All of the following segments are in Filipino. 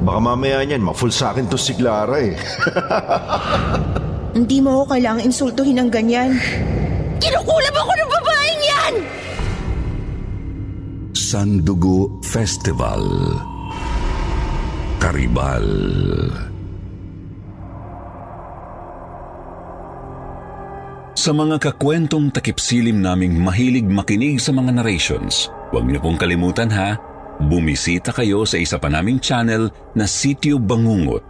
Baka mamaya niyan, ma-full sa akin to si Clara eh. Hindi mo ako kailangang insultuhin ng ganyan. Kinukulab ako ng babaeng yan! Sandugo Festival Karibal Sa mga kakwentong takipsilim naming mahilig makinig sa mga narrations, huwag niyo pong kalimutan ha, bumisita kayo sa isa pa naming channel na Sityo Bangungot.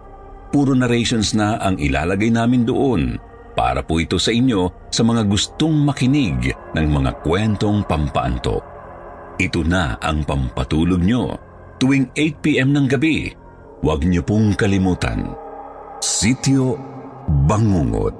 Puro narrations na ang ilalagay namin doon para po ito sa inyo sa mga gustong makinig ng mga kwentong pampaanto. Ito na ang pampatulog nyo tuwing 8pm ng gabi. Huwag niyo pong kalimutan. Sityo Bangungot.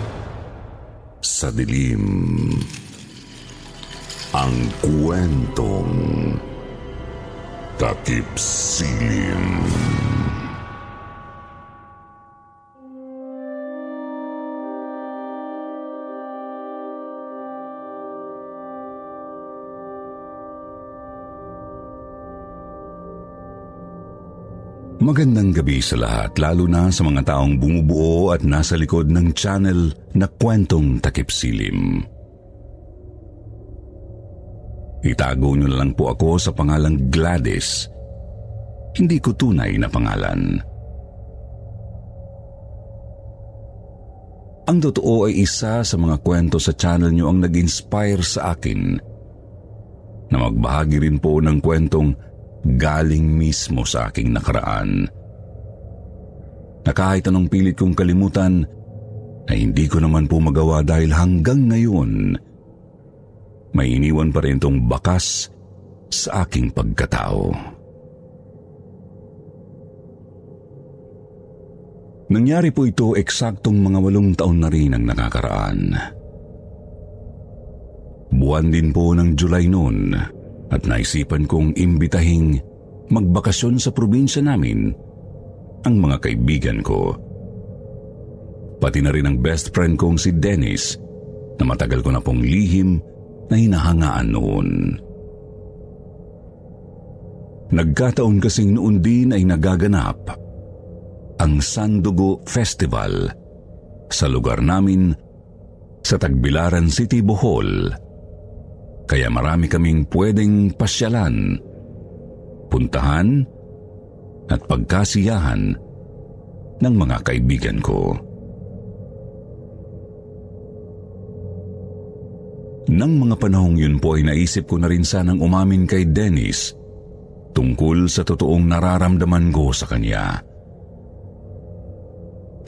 sa dilim. Ang kwentong takip silim. Magandang gabi sa lahat, lalo na sa mga taong bumubuo at nasa likod ng channel na Kwentong Takip Silim. Itago niyo na lang po ako sa pangalang Gladys. Hindi ko tunay na pangalan. Ang totoo ay isa sa mga kwento sa channel niyo ang nag-inspire sa akin na magbahagi rin po ng kwentong galing mismo sa aking nakaraan. Na kahit anong pilit kong kalimutan, ay hindi ko naman po magawa dahil hanggang ngayon, may iniwan pa rin itong bakas sa aking pagkatao. Nangyari po ito eksaktong mga walong taon na rin ang nakakaraan. Buwan din po ng July noon at naisipan kong imbitahing magbakasyon sa probinsya namin ang mga kaibigan ko. Pati na rin ang best friend kong si Dennis na matagal ko na pong lihim na hinahangaan noon. Nagkataon kasing noon din ay nagaganap ang Sandugo Festival sa lugar namin sa Tagbilaran City, Bohol kaya marami kaming pwedeng pasyalan, puntahan, at pagkasiyahan ng mga kaibigan ko. Nang mga panahong yun po ay naisip ko na rin sanang umamin kay Dennis tungkol sa totoong nararamdaman ko sa kanya.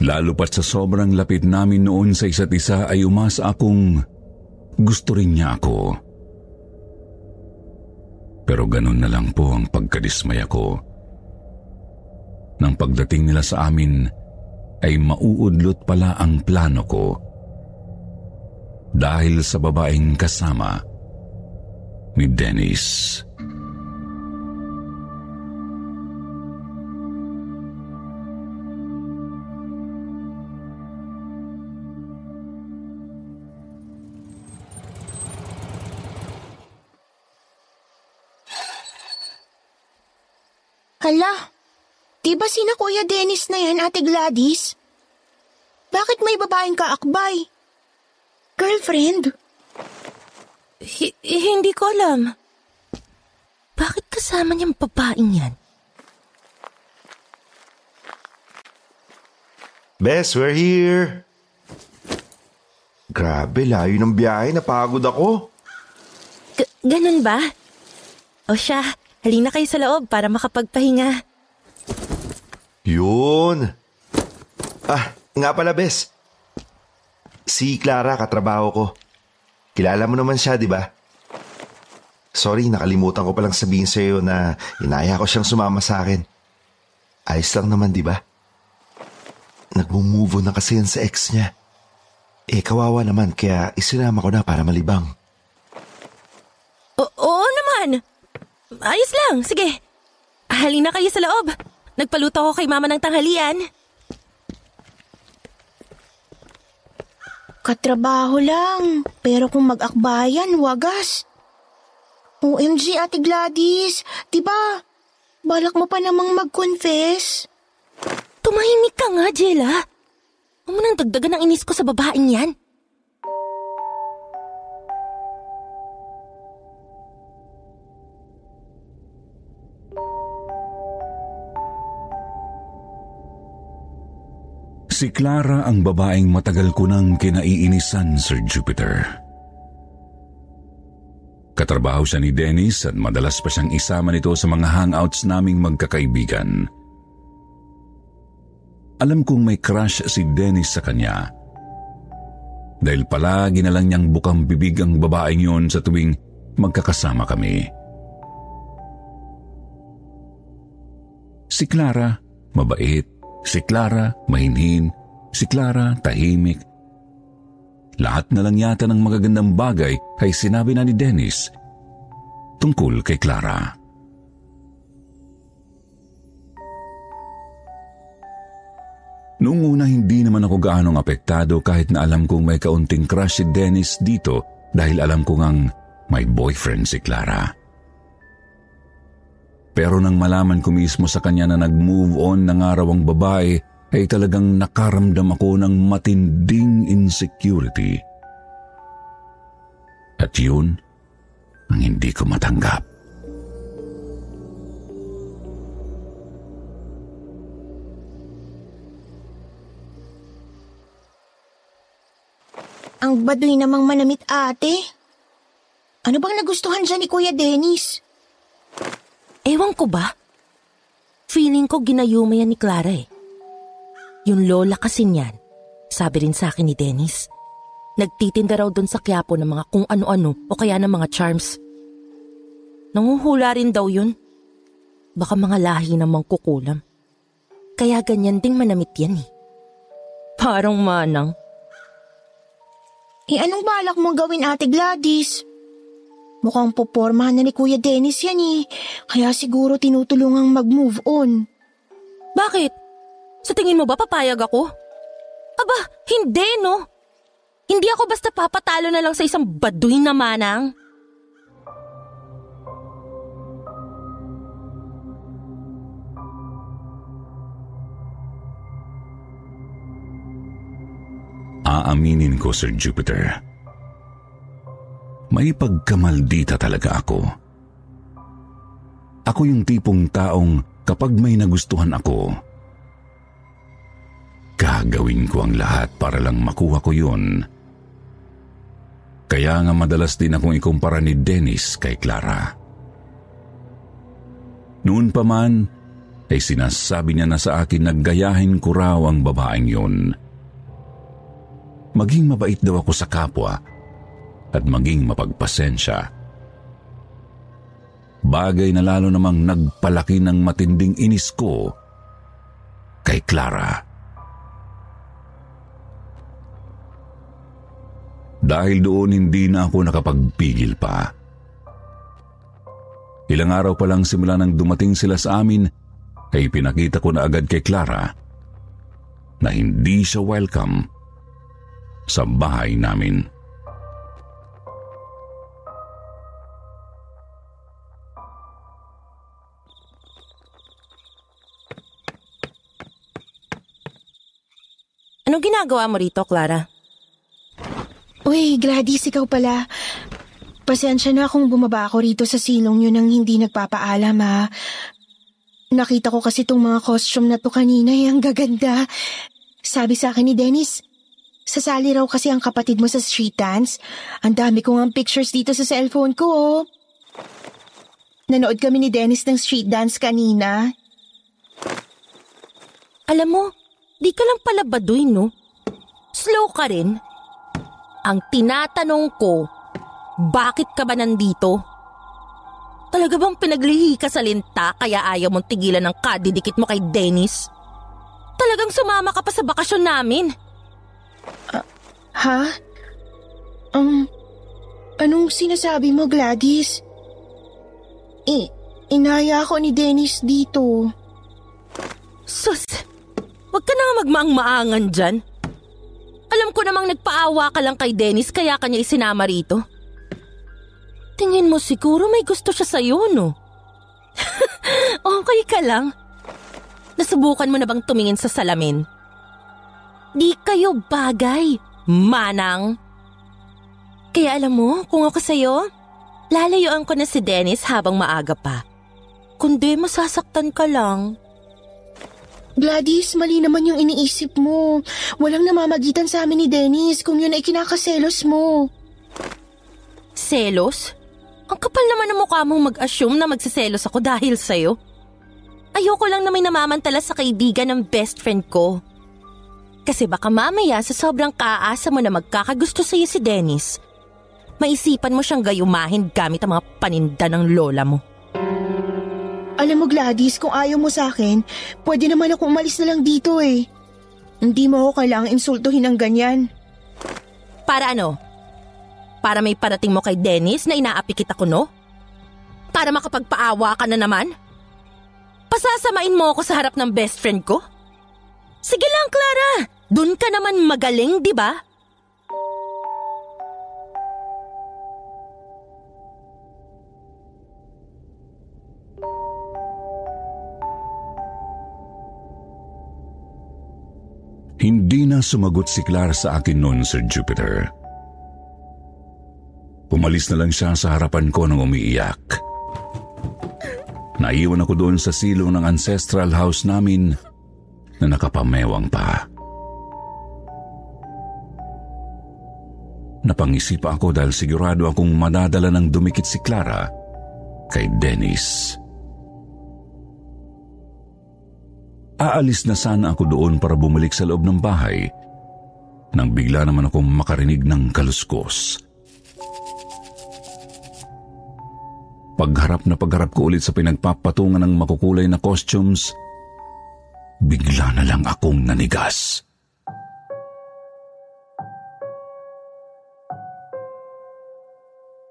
Lalo pat sa sobrang lapit namin noon sa isa't isa ay umasa akong gusto rin niya ako. Pero ganun na lang po ang pagkadismaya ko. Nang pagdating nila sa amin ay mauudlot pala ang plano ko dahil sa babaeng kasama ni Dennis. Hala, di ba sina Kuya Dennis na yan, Ate Gladys? Bakit may babaeng kaakbay? Girlfriend? Hi- hindi ko alam. Bakit kasama niyang babaeng yan? Bes, we're here. Grabe, layo ng biyahe. Napagod ako. G- ganun ba? O siya, halina kayo sa loob para makapagpahinga. Yun. Ah, nga pala, Bes. Si Clara, katrabaho ko. Kilala mo naman siya, di ba? Sorry, nakalimutan ko palang sabihin sa iyo na inaya ko siyang sumama sa akin. Ayos lang naman, di ba? Nagmumove na kasi yan sa ex niya. Eh, kawawa naman, kaya isinama ko na para malibang. Oo naman. Ayos lang, sige. Halina kayo sa loob. Nagpaluto ko kay mama ng tanghalian. Katrabaho lang. Pero kung mag-akbayan, wagas. OMG, Ate Gladys. Diba? Balak mo pa namang mag-confess. Tumahimik ka nga, Jella. Huwag mo nang dagdagan ang inis ko sa babaeng yan. Si Clara ang babaeng matagal ko nang kinaiinisan, Sir Jupiter. Katrabaho siya ni Dennis at madalas pa siyang isama nito sa mga hangouts naming magkakaibigan. Alam kong may crush si Dennis sa kanya. Dahil palagi na lang niyang bukang bibig ang babaeng yon sa tuwing magkakasama kami. Si Clara, mabait. Si Clara, mahinhin. Si Clara, tahimik. Lahat na lang yata ng magagandang bagay ay sinabi na ni Dennis tungkol kay Clara. Noong una hindi naman ako gaanong apektado kahit na alam kong may kaunting crush si Dennis dito dahil alam kong ang may boyfriend si Clara. Pero nang malaman ko mismo sa kanya na nag-move on na nga raw ang babae, ay talagang nakaramdam ako ng matinding insecurity. At yun ang hindi ko matanggap. Ang baduy namang manamit ate. Ano bang nagustuhan dyan ni Kuya Dennis? Ewan ko ba? Feeling ko ginayuma yan ni Clara eh. Yung lola kasi niyan, sabi rin sa akin ni Dennis. Nagtitinda raw doon sa Quiapo ng mga kung ano-ano o kaya ng mga charms. Nanguhula rin daw yun. Baka mga lahi ng mangkukulam. Kaya ganyan ding manamit yan eh. Parang manang. Eh anong balak mong gawin ate Gladys? Mukhang popormahan na ni Kuya Dennis yan eh. Kaya siguro tinutulungang mag-move on. Bakit? Sa tingin mo ba papayag ako? Aba, hindi no. Hindi ako basta papatalo na lang sa isang baduy na manang. Aaminin ko, Sir Jupiter. May pagkamaldita talaga ako. ako yung tipong taong kapag may nagustuhan ako, gagawin ko ang lahat para lang makuha ko yun. Kaya nga madalas din akong ikumpara ni Dennis kay Clara. Noon pa man, ay sinasabi niya na sa akin na gayahin ko raw ang babaeng yun. Maging mabait daw ako sa kapwa at maging mapagpasensya. Bagay na lalo namang nagpalaki ng matinding inis ko kay Clara. Dahil doon hindi na ako nakapagpigil pa. Ilang araw pa lang simula nang dumating sila sa amin ay pinakita ko na agad kay Clara na hindi siya welcome sa bahay namin. Anong ginagawa mo rito, Clara? Uy, Gladys, ikaw pala. Pasensya na kung bumaba ako rito sa silong yun nang hindi nagpapaalam ha. Nakita ko kasi itong mga costume na to kanina eh, ang gaganda. Sabi sa akin ni Dennis, sasali raw kasi ang kapatid mo sa street dance. Ang dami ko ang pictures dito sa cellphone ko oh. Nanood kami ni Dennis ng street dance kanina. Alam mo, di ka lang pala baduy, no? Slow ka rin. Ang tinatanong ko, bakit ka ba nandito? Talaga bang pinaglihi ka sa linta kaya ayaw mong tigilan ng kadidikit mo kay Dennis? Talagang sumama ka pa sa bakasyon namin. Ha? Um, anong sinasabi mo, Gladys? I, inaya ako ni Dennis dito. Sus, wag ka na nga magmaang-maangan dyan. Alam ko namang nagpaawa ka lang kay Dennis kaya kanya isinama rito. Tingin mo siguro may gusto siya sa'yo, no? okay ka lang. Nasubukan mo na bang tumingin sa salamin? Di kayo bagay, manang. Kaya alam mo, kung ako sa'yo, lalayuan ko na si Dennis habang maaga pa. Kundi masasaktan ka lang. Gladys, mali naman yung iniisip mo. Walang namamagitan sa amin ni Dennis kung yun ay kinakaselos mo. Selos? Ang kapal naman ng mukha mong mag-assume na magsiselos ako dahil sa'yo. Ayoko lang na may namamantala sa kaibigan ng best friend ko. Kasi baka mamaya sa sobrang kaasa mo na magkakagusto sa'yo si Dennis, maisipan mo siyang gayumahin gamit ang mga paninda ng lola mo. Alam mo Gladys, kung ayaw mo sa akin, pwede naman ako umalis na lang dito eh. Hindi mo ako kailangang insultuhin ng ganyan. Para ano? Para may parating mo kay Dennis na inaapi kita ko, no? Para makapagpaawa ka na naman? Pasasamain mo ako sa harap ng best friend ko? Sige lang, Clara. Doon ka naman magaling, di ba? Hindi na sumagot si Clara sa akin noon, Sir Jupiter. Pumalis na lang siya sa harapan ko nang umiiyak. Naiwan ako doon sa silong ng ancestral house namin na nakapamewang pa. Napangisipa ako dahil sigurado akong madadala ng dumikit si Clara kay Dennis. Aalis na sana ako doon para bumalik sa loob ng bahay nang bigla naman akong makarinig ng kaluskos. Pagharap na pagharap ko ulit sa pinagpapatungan ng makukulay na costumes, bigla na lang akong nanigas.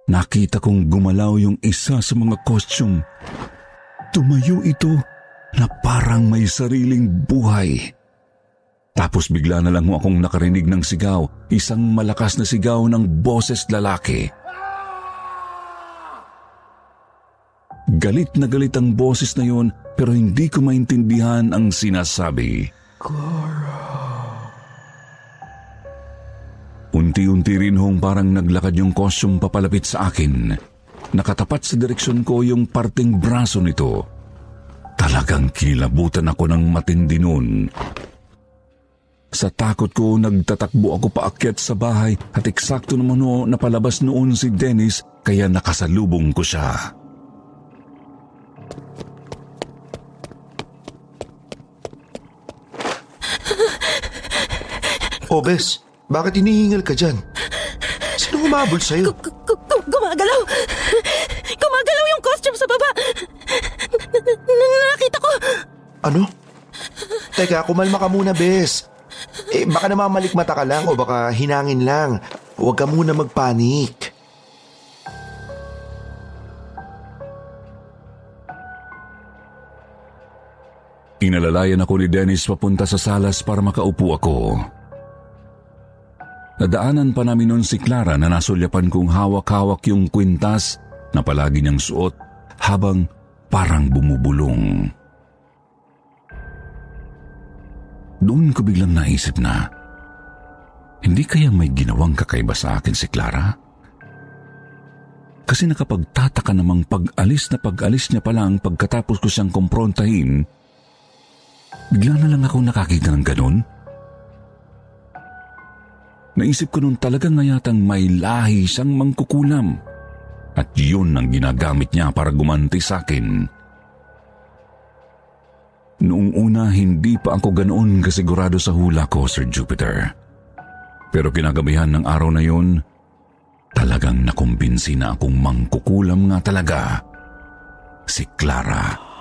Nakita kong gumalaw yung isa sa mga costume. Tumayo ito na parang may sariling buhay. Tapos bigla na lang akong nakarinig ng sigaw, isang malakas na sigaw ng boses lalaki. Galit na galit ang boses na yon pero hindi ko maintindihan ang sinasabi. Clara. Unti-unti rin hong parang naglakad yung kosyong papalapit sa akin. nakatapat sa direksyon ko yung parting braso nito. Talagang kinilabutan ako ng matindi noon. Sa takot ko, nagtatakbo ako paakyat sa bahay at eksakto naman no, napalabas noon si Dennis kaya nakasalubong ko siya. Oh, Bes, bakit hinihingal ka dyan? Sino humabol sa'yo? Gumagalaw! Gumagalaw yung costume sa baba! N- n- nakita ko! Ano? Teka, kumalma ka muna, Bes. Eh, baka namamalikmata ka lang o baka hinangin lang. Huwag ka muna magpanik. Inalalayan ako ni Dennis papunta sa salas para makaupo ako. Nadaanan pa namin noon si Clara na nasulyapan kong hawak-hawak yung kwintas na palagi niyang suot habang parang bumubulong. Doon ko biglang naisip na, hindi kaya may ginawang kakaiba sa akin si Clara? Kasi nakapagtataka namang pag-alis na pag-alis niya pa lang pagkatapos ko siyang kumprontahin, bigla na lang ako nakakita ng ganun. Naisip ko nung talaga nga yatang may lahi siyang mangkukulam. At yun ang ginagamit niya para gumanti sa akin. Noong una, hindi pa ako ganoon kasigurado sa hula ko, Sir Jupiter. Pero kinagabihan ng araw na yun, talagang nakumbinsi na akong mangkukulam nga talaga si Clara.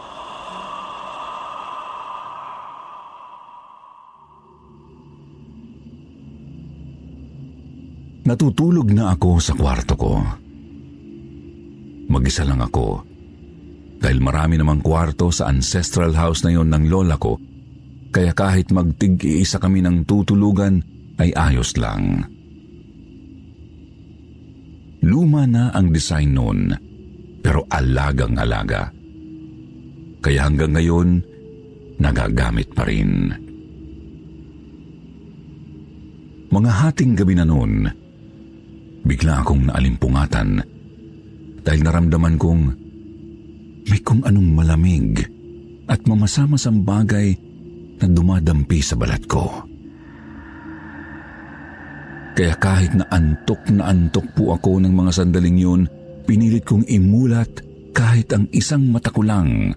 Natutulog na ako sa kwarto ko. Mag-isa lang ako. Dahil marami namang kwarto sa ancestral house na yon ng lola ko, kaya kahit magtig-iisa kami ng tutulugan ay ayos lang. Luma na ang design noon, pero alagang alaga. Kaya hanggang ngayon, nagagamit pa rin. Mga hating gabi na noon, bigla akong naalimpungatan dahil naramdaman kong may kung anong malamig at mamasamasang bagay na dumadampi sa balat ko. Kaya kahit na antok na antok po ako ng mga sandaling yun, pinilit kong imulat kahit ang isang mata ko lang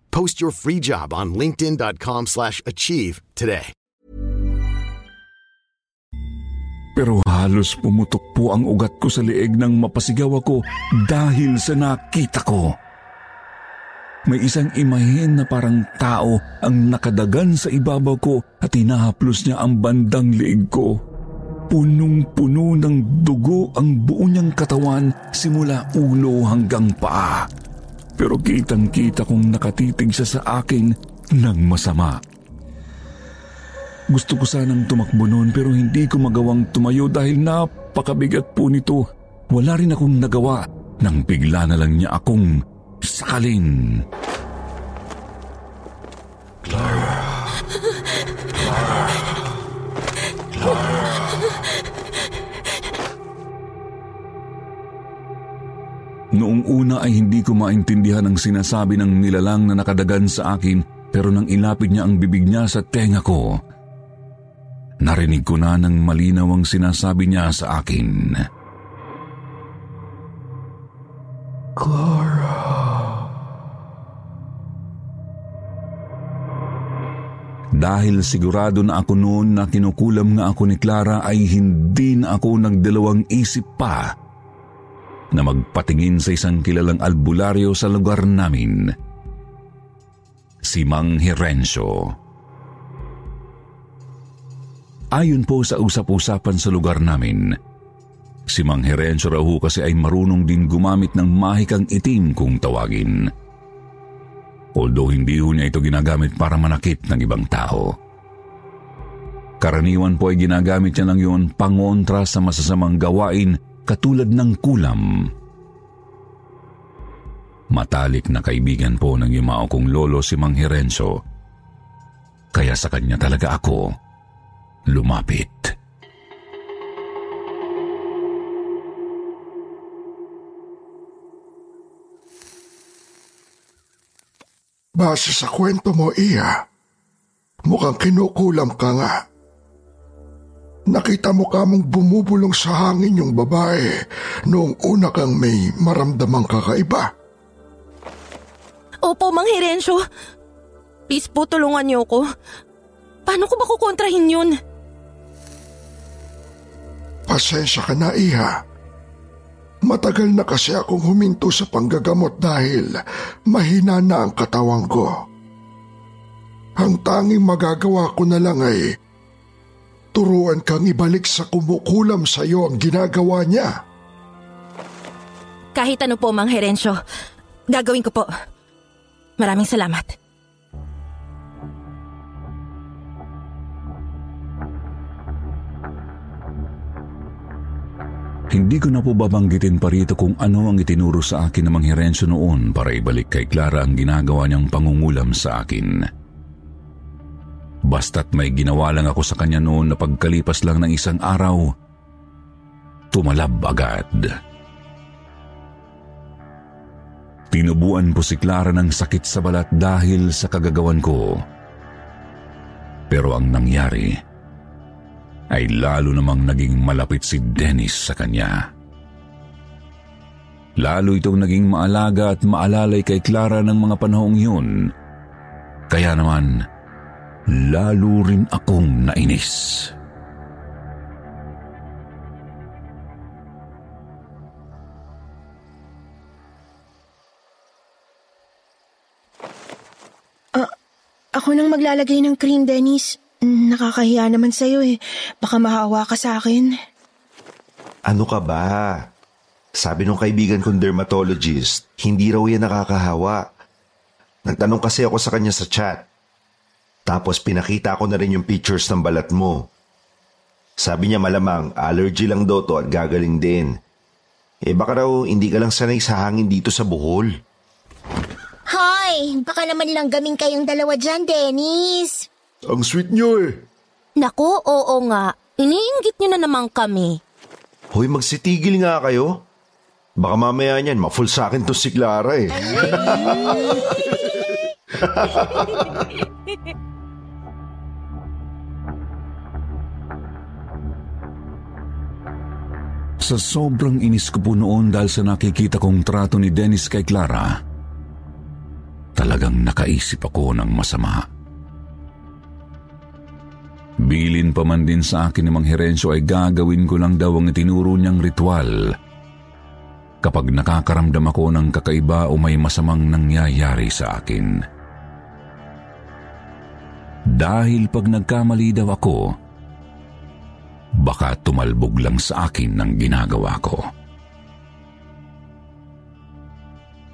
Post your free job on linkedin.com/achieve slash achieve today. Pero halos pumutok po ang ugat ko sa leeg nang mapasigaw ako dahil sa nakita ko. May isang imahen na parang tao ang nakadagan sa ibabaw ko at hinahaplos niya ang bandang leeg ko. Punong-puno ng dugo ang buo niyang katawan simula ulo hanggang paa. Pero kitang-kita kong nakatitig siya sa akin ng masama. Gusto ko sanang tumakbo noon pero hindi ko magawang tumayo dahil napakabigat po nito. Wala rin akong nagawa nang bigla na lang niya akong sakalin. Clara. Clara. Clara. Noong una ay hindi ko maintindihan ang sinasabi ng nilalang na nakadagan sa akin pero nang ilapit niya ang bibig niya sa tenga ko, narinig ko na ng malinaw ang sinasabi niya sa akin. Clara. Dahil sigurado na ako noon na kinukulam nga ako ni Clara ay hindi na ako nagdalawang isip pa na magpatingin sa isang kilalang albularyo sa lugar namin. Si Mang Herencio. Ayon po sa usap-usapan sa lugar namin, si Mang Herencio raw kasi ay marunong din gumamit ng mahikang itim kung tawagin. Although hindi ho niya ito ginagamit para manakit ng ibang tao. Karaniwan po ay ginagamit niya lang yun pangontra sa masasamang gawain katulad ng kulam. Matalik na kaibigan po ng yumao kong lolo si Mang Herenzo. Kaya sa kanya talaga ako lumapit. Base sa kwento mo, Iya, mukhang kinukulam ka nga. Nakita mo ka mong bumubulong sa hangin yung babae noong una kang may maramdamang kakaiba. Opo, Mang Herencio. Please po, tulungan niyo ako. Paano ko ba kukontrahin yun? Pasensya ka na, Iha. Matagal na kasi akong huminto sa panggagamot dahil mahina na ang katawan ko. Ang tanging magagawa ko na lang ay turuan kang ibalik sa kumukulam sa iyo ang ginagawa niya. Kahit ano po, Mang Herencio. Gagawin ko po. Maraming salamat. Hindi ko na po babanggitin pa rito kung ano ang itinuro sa akin ng Mang Herenzo noon para ibalik kay Clara ang ginagawa niyang pangungulam sa akin. Basta't may ginawa lang ako sa kanya noon na pagkalipas lang ng isang araw, tumalab agad. Tinubuan po si Clara ng sakit sa balat dahil sa kagagawan ko. Pero ang nangyari, ay lalo namang naging malapit si Dennis sa kanya. Lalo itong naging maalaga at maalalay kay Clara ng mga panahong yun. Kaya naman, lalo rin akong nainis. Uh, ako nang maglalagay ng cream, Dennis. Nakakahiya naman sa'yo eh. Baka mahawa ka sa akin. Ano ka ba? Sabi nung kaibigan kong dermatologist, hindi raw yan nakakahawa. Nagtanong kasi ako sa kanya sa chat. Tapos pinakita ko na rin yung pictures ng balat mo. Sabi niya malamang allergy lang daw to at gagaling din. Eh baka raw hindi ka lang sanay sa hangin dito sa Bohol. Hoy, baka naman lang gaming kayong dalawa dyan, Dennis. Ang sweet niyo eh. Naku, oo nga. Iniinggit niyo na naman kami. Hoy, magsitigil nga kayo. Baka mamaya niyan, ma-full sa akin to si Clara eh. Sa sobrang inis ko po noon dahil sa nakikita kong trato ni Dennis kay Clara, talagang nakaisip ako ng masama. Bilin pa man din sa akin ni Mang Herencio ay gagawin ko lang daw ang itinuro niyang ritual kapag nakakaramdam ako ng kakaiba o may masamang nangyayari sa akin. Dahil pag nagkamali daw ako, baka tumalbog lang sa akin ng ginagawa ko.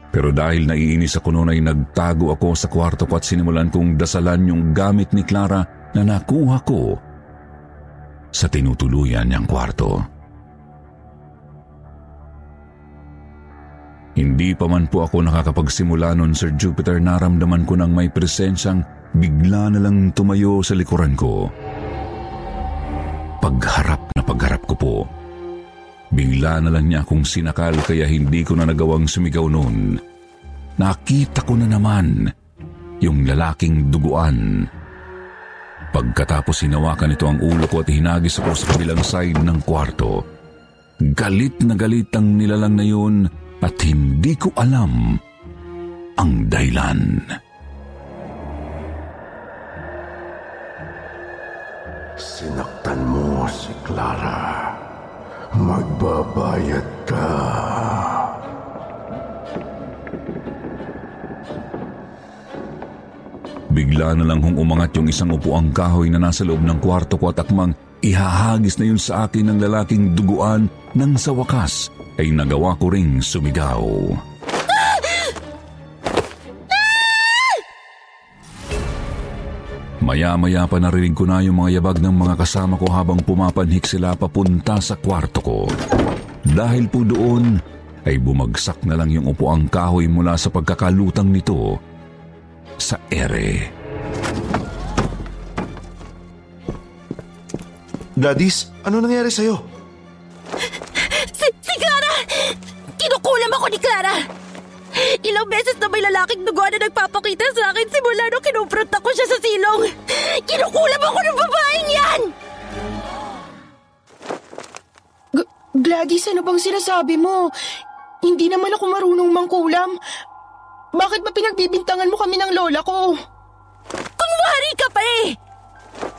Pero dahil naiinis ako noon ay nagtago ako sa kwarto ko at sinimulan kong dasalan yung gamit ni Clara na nakuha ko sa tinutuluyan niyang kwarto. Hindi pa man po ako nakakapagsimula noon, Sir Jupiter, naramdaman ko nang may presensyang bigla na lang tumayo sa likuran ko. Pagharap na pagharap ko po. Bigla na lang niya akong sinakal kaya hindi ko na nagawang sumigaw noon. Nakita ko na naman yung lalaking duguan. Pagkatapos hinawakan ito ang ulo ko at hinagis ako sa kabilang side ng kwarto. Galit na galit ang nilalang na yun at hindi ko alam ang dahilan. Sinaktan mo si Clara. Magbabayad ka. Bigla na lang hong umangat yung isang upuang kahoy na nasa loob ng kwarto ko at akmang ihahagis na yun sa akin ng lalaking duguan nang sa wakas ay nagawa ko ring sumigaw. Maya-maya pa narinig ko na yung mga yabag ng mga kasama ko habang pumapanhik sila papunta sa kwarto ko. Dahil po doon ay bumagsak na lang yung upuang kahoy mula sa pagkakalutang nito sa ere. Gladys, ano nangyari sa'yo? Si, si Clara! Kinukulam ako ni Clara! Ilang beses na may lalaking dugo na nagpapakita sa akin simula nung kinumpront ako siya sa silong. Kinukulam ako ng babaeng yan! G- Gladys, ano bang sinasabi mo? Hindi naman ako marunong mangkulam. Bakit ba pinagbibintangan mo kami ng lola ko? Kunwari ka pa eh!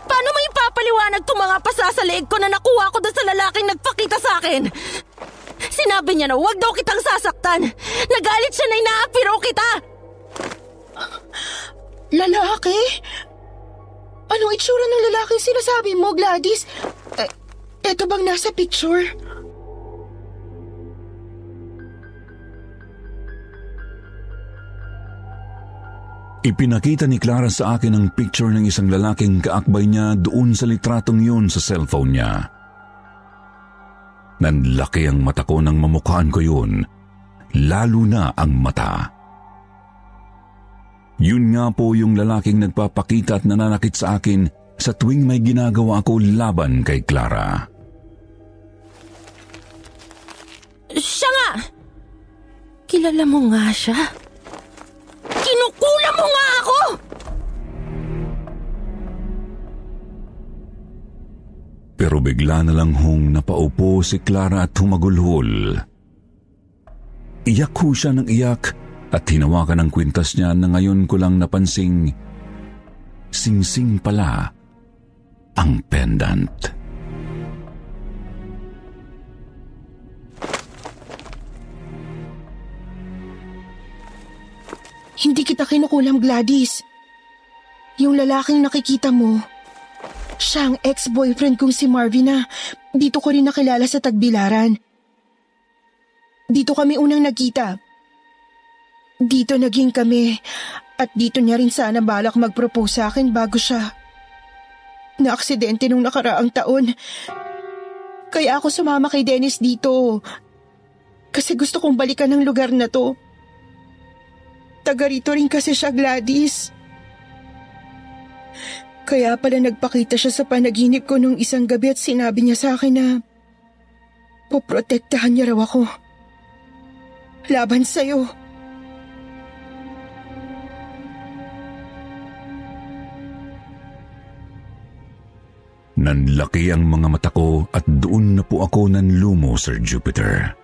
Paano mo ipapaliwanag itong mga pasasaleeg ko na nakuha ko doon sa lalaking nagpakita sa akin? Sinabi niya na huwag daw kitang sasaktan. Nagalit siya na inaapiro kita. Lalaki? Anong itsura ng lalaking sinasabi mo, Gladys? Eh, eto bang nasa picture? Ipinakita ni Clara sa akin ang picture ng isang lalaking kaakbay niya doon sa litratong yun sa cellphone niya. Nanlaki ang mata ko nang mamukhaan ko yun, lalo na ang mata. Yun nga po yung lalaking nagpapakita at nananakit sa akin sa tuwing may ginagawa ako laban kay Clara. Siya nga! Kilala mo nga siya. Kinukulam mo nga ako! Pero bigla na lang hong napaupo si Clara at humagulhol. Iyak ho siya ng iyak at hinawakan ang kwintas niya na ngayon ko lang napansing singsing pala ang pendant. Hindi kita kinukulam, Gladys. Yung lalaking nakikita mo, siya ang ex-boyfriend kong si Marvin na dito ko rin nakilala sa Tagbilaran. Dito kami unang nagkita. Dito naging kami at dito niya rin sana balak mag-propose sa akin bago siya na-aksidente nung nakaraang taon. Kaya ako sumama kay Dennis dito kasi gusto kong balikan ng lugar na to. Taga rito rin kasi siya Gladys. Kaya pala nagpakita siya sa panaginip ko nung isang gabi at sinabi niya sa akin na poprotektahan niya raw ako. Laban sa'yo. Nanlaki ang mga mata ko at doon na po ako nanlumo, Sir Jupiter.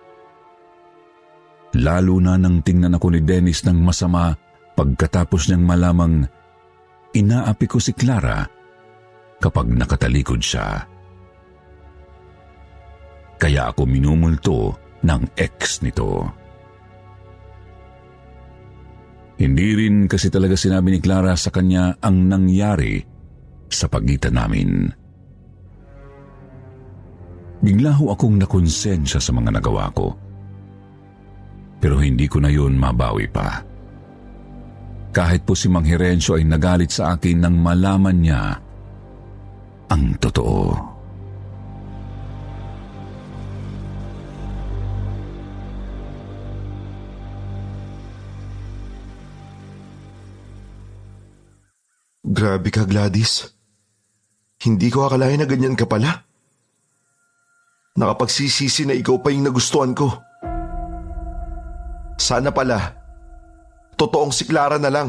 Lalo na nang tingnan ako ni Dennis ng masama pagkatapos niyang malamang inaapi ko si Clara kapag nakatalikod siya. Kaya ako minumulto ng ex nito. Hindi rin kasi talaga sinabi ni Clara sa kanya ang nangyari sa pagitan namin. Bigla ho akong nakonsensya sa mga nagawa ko. Pero hindi ko na yun mabawi pa. Kahit po si Mang Herencio ay nagalit sa akin nang malaman niya ang totoo. Grabe ka, Gladys. Hindi ko akalain na ganyan ka pala. Nakapagsisisi na ikaw pa yung nagustuhan ko. Sana pala, totoong si Clara na lang.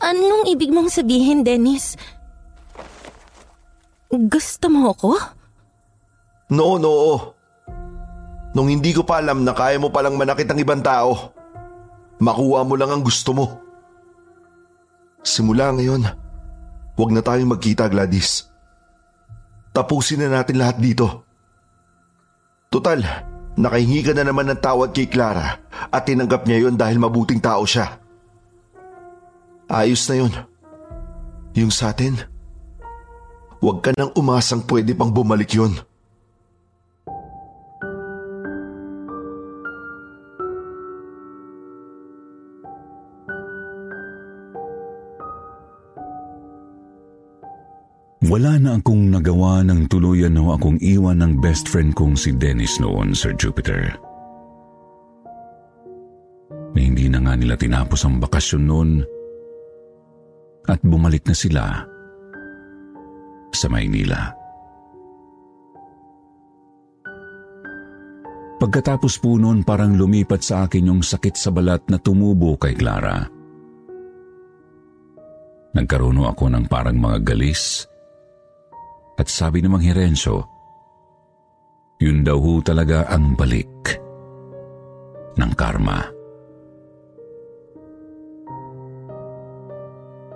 Anong ibig mong sabihin, Dennis? Gusto mo ako? Noo, noo. Nung hindi ko pa alam na kaya mo palang manakit ang ibang tao, makuha mo lang ang gusto mo. Simula ngayon, huwag na tayong magkita, Gladys. Tapusin na natin lahat dito. Total, nakahingi ka na naman ng tawad kay Clara at tinanggap niya yon dahil mabuting tao siya. Ayos na yun. Yung sa atin, huwag ka nang umasang pwede pang bumalik yun. Wala na akong nagawa ng tuluyan no akong iwan ng best friend kong si Dennis noon, Sir Jupiter. Na hindi na nga nila tinapos ang bakasyon noon at bumalik na sila sa Maynila. Pagkatapos po noon parang lumipat sa akin yung sakit sa balat na tumubo kay Clara. Nagkaroon ako ng parang mga galis at sabi ng Hirenso, yun daw ho talaga ang balik ng karma.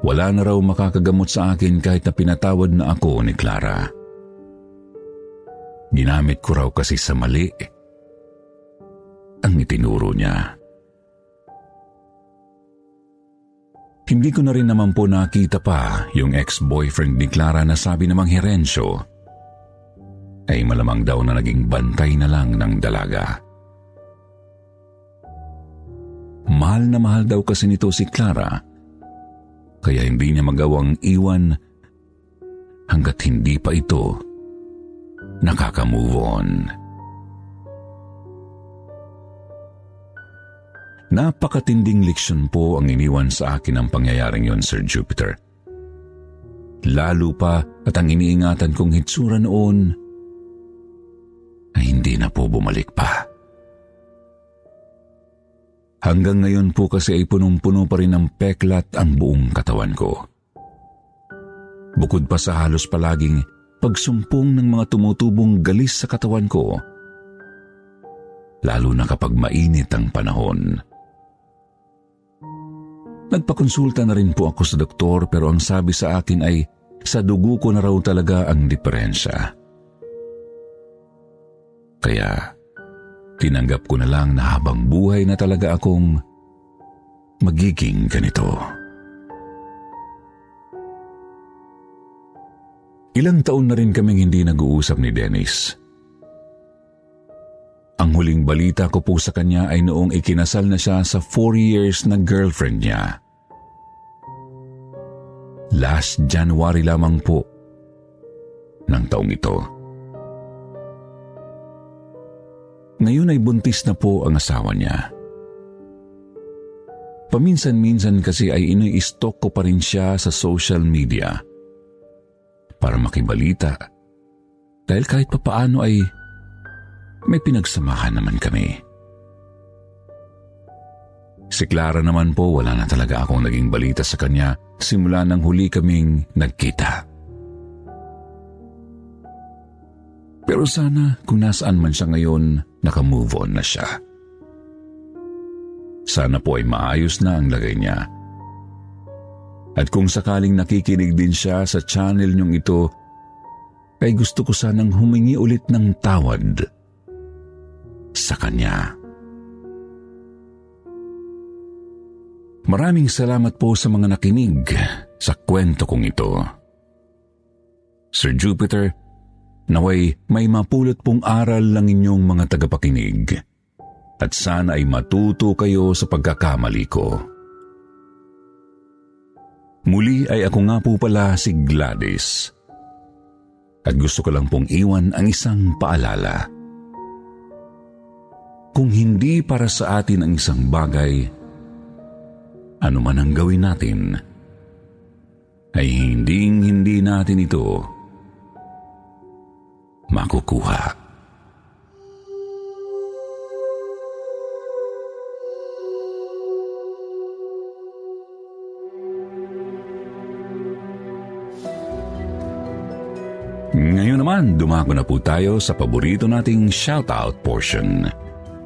Wala na raw makakagamot sa akin kahit na pinatawad na ako ni Clara. Ginamit ko raw kasi sa mali ang itinuro niya. Hindi ko na rin naman po nakita pa yung ex-boyfriend ni Clara na sabi namang Herencio ay malamang daw na naging bantay na lang ng dalaga. Mahal na mahal daw kasi nito si Clara kaya hindi niya magawang iwan hanggat hindi pa ito nakaka-move on. Napakatinding leksyon po ang iniwan sa akin ng pangyayaring yon, Sir Jupiter. Lalo pa at ang iniingatan kong hitsura noon ay hindi na po bumalik pa. Hanggang ngayon po kasi ay punong-puno pa rin ng peklat ang buong katawan ko. Bukod pa sa halos palaging pagsumpong ng mga tumutubong galis sa katawan ko, lalo na kapag mainit ang panahon. Nagpakonsulta na rin po ako sa doktor pero ang sabi sa akin ay sa dugo ko na raw talaga ang diferensya. Kaya tinanggap ko na lang na habang buhay na talaga akong magiging ganito. Ilang taon na rin kaming hindi nag-uusap ni Dennis. Ang huling balita ko po sa kanya ay noong ikinasal na siya sa four years na girlfriend niya. Last January lamang po ng taong ito. Ngayon ay buntis na po ang asawa niya. Paminsan-minsan kasi ay ini-stalk ko pa rin siya sa social media para makibalita dahil kahit papaano ay may pinagsamahan naman kami. Si Clara naman po wala na talaga akong naging balita sa kanya simula nang huli kaming nagkita. Pero sana kung nasaan man siya ngayon, nakamove on na siya. Sana po ay maayos na ang lagay niya. At kung sakaling nakikinig din siya sa channel niyong ito, ay gusto ko sanang humingi ulit ng tawad sa kanya. Maraming salamat po sa mga nakinig sa kwento kong ito. Sir Jupiter, naway may mapulot pong aral lang inyong mga tagapakinig at sana ay matuto kayo sa pagkakamali ko. Muli ay ako nga po pala si Gladys. At gusto ko lang pong iwan ang isang paalala. Kung hindi para sa atin ang isang bagay, ano man ang gawin natin, ay hinding-hindi natin ito makukuha. Ngayon naman, dumako na po tayo sa paborito nating shoutout portion.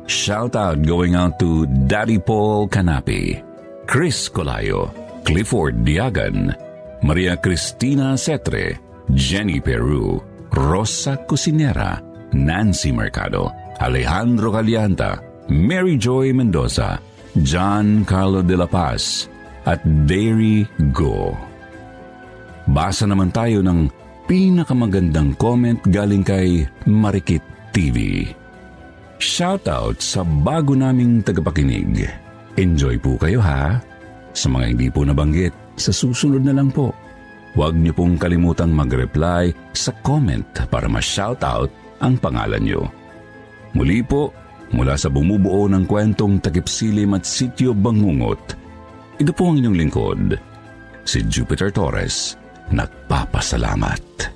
Shoutout going out to Daddy Paul Canapi, Chris Colayo, Clifford Diagan, Maria Cristina Cetre, Jenny Peru, Rosa Cusinera, Nancy Mercado, Alejandro Calianta, Mary Joy Mendoza, John Carlo de la Paz, at Dairy Go. Basa naman tayo ng pinakamagandang comment galing kay Marikit TV. Shoutout sa bago naming tagapakinig. Enjoy po kayo ha. Sa mga hindi po nabanggit, sa susunod na lang po. Huwag niyo pong kalimutang mag-reply sa comment para ma-shoutout ang pangalan niyo. Muli po, mula sa bumubuo ng kwentong takipsilim at sityo bangungot, ito po ang inyong lingkod, si Jupiter Torres. Nagpapasalamat.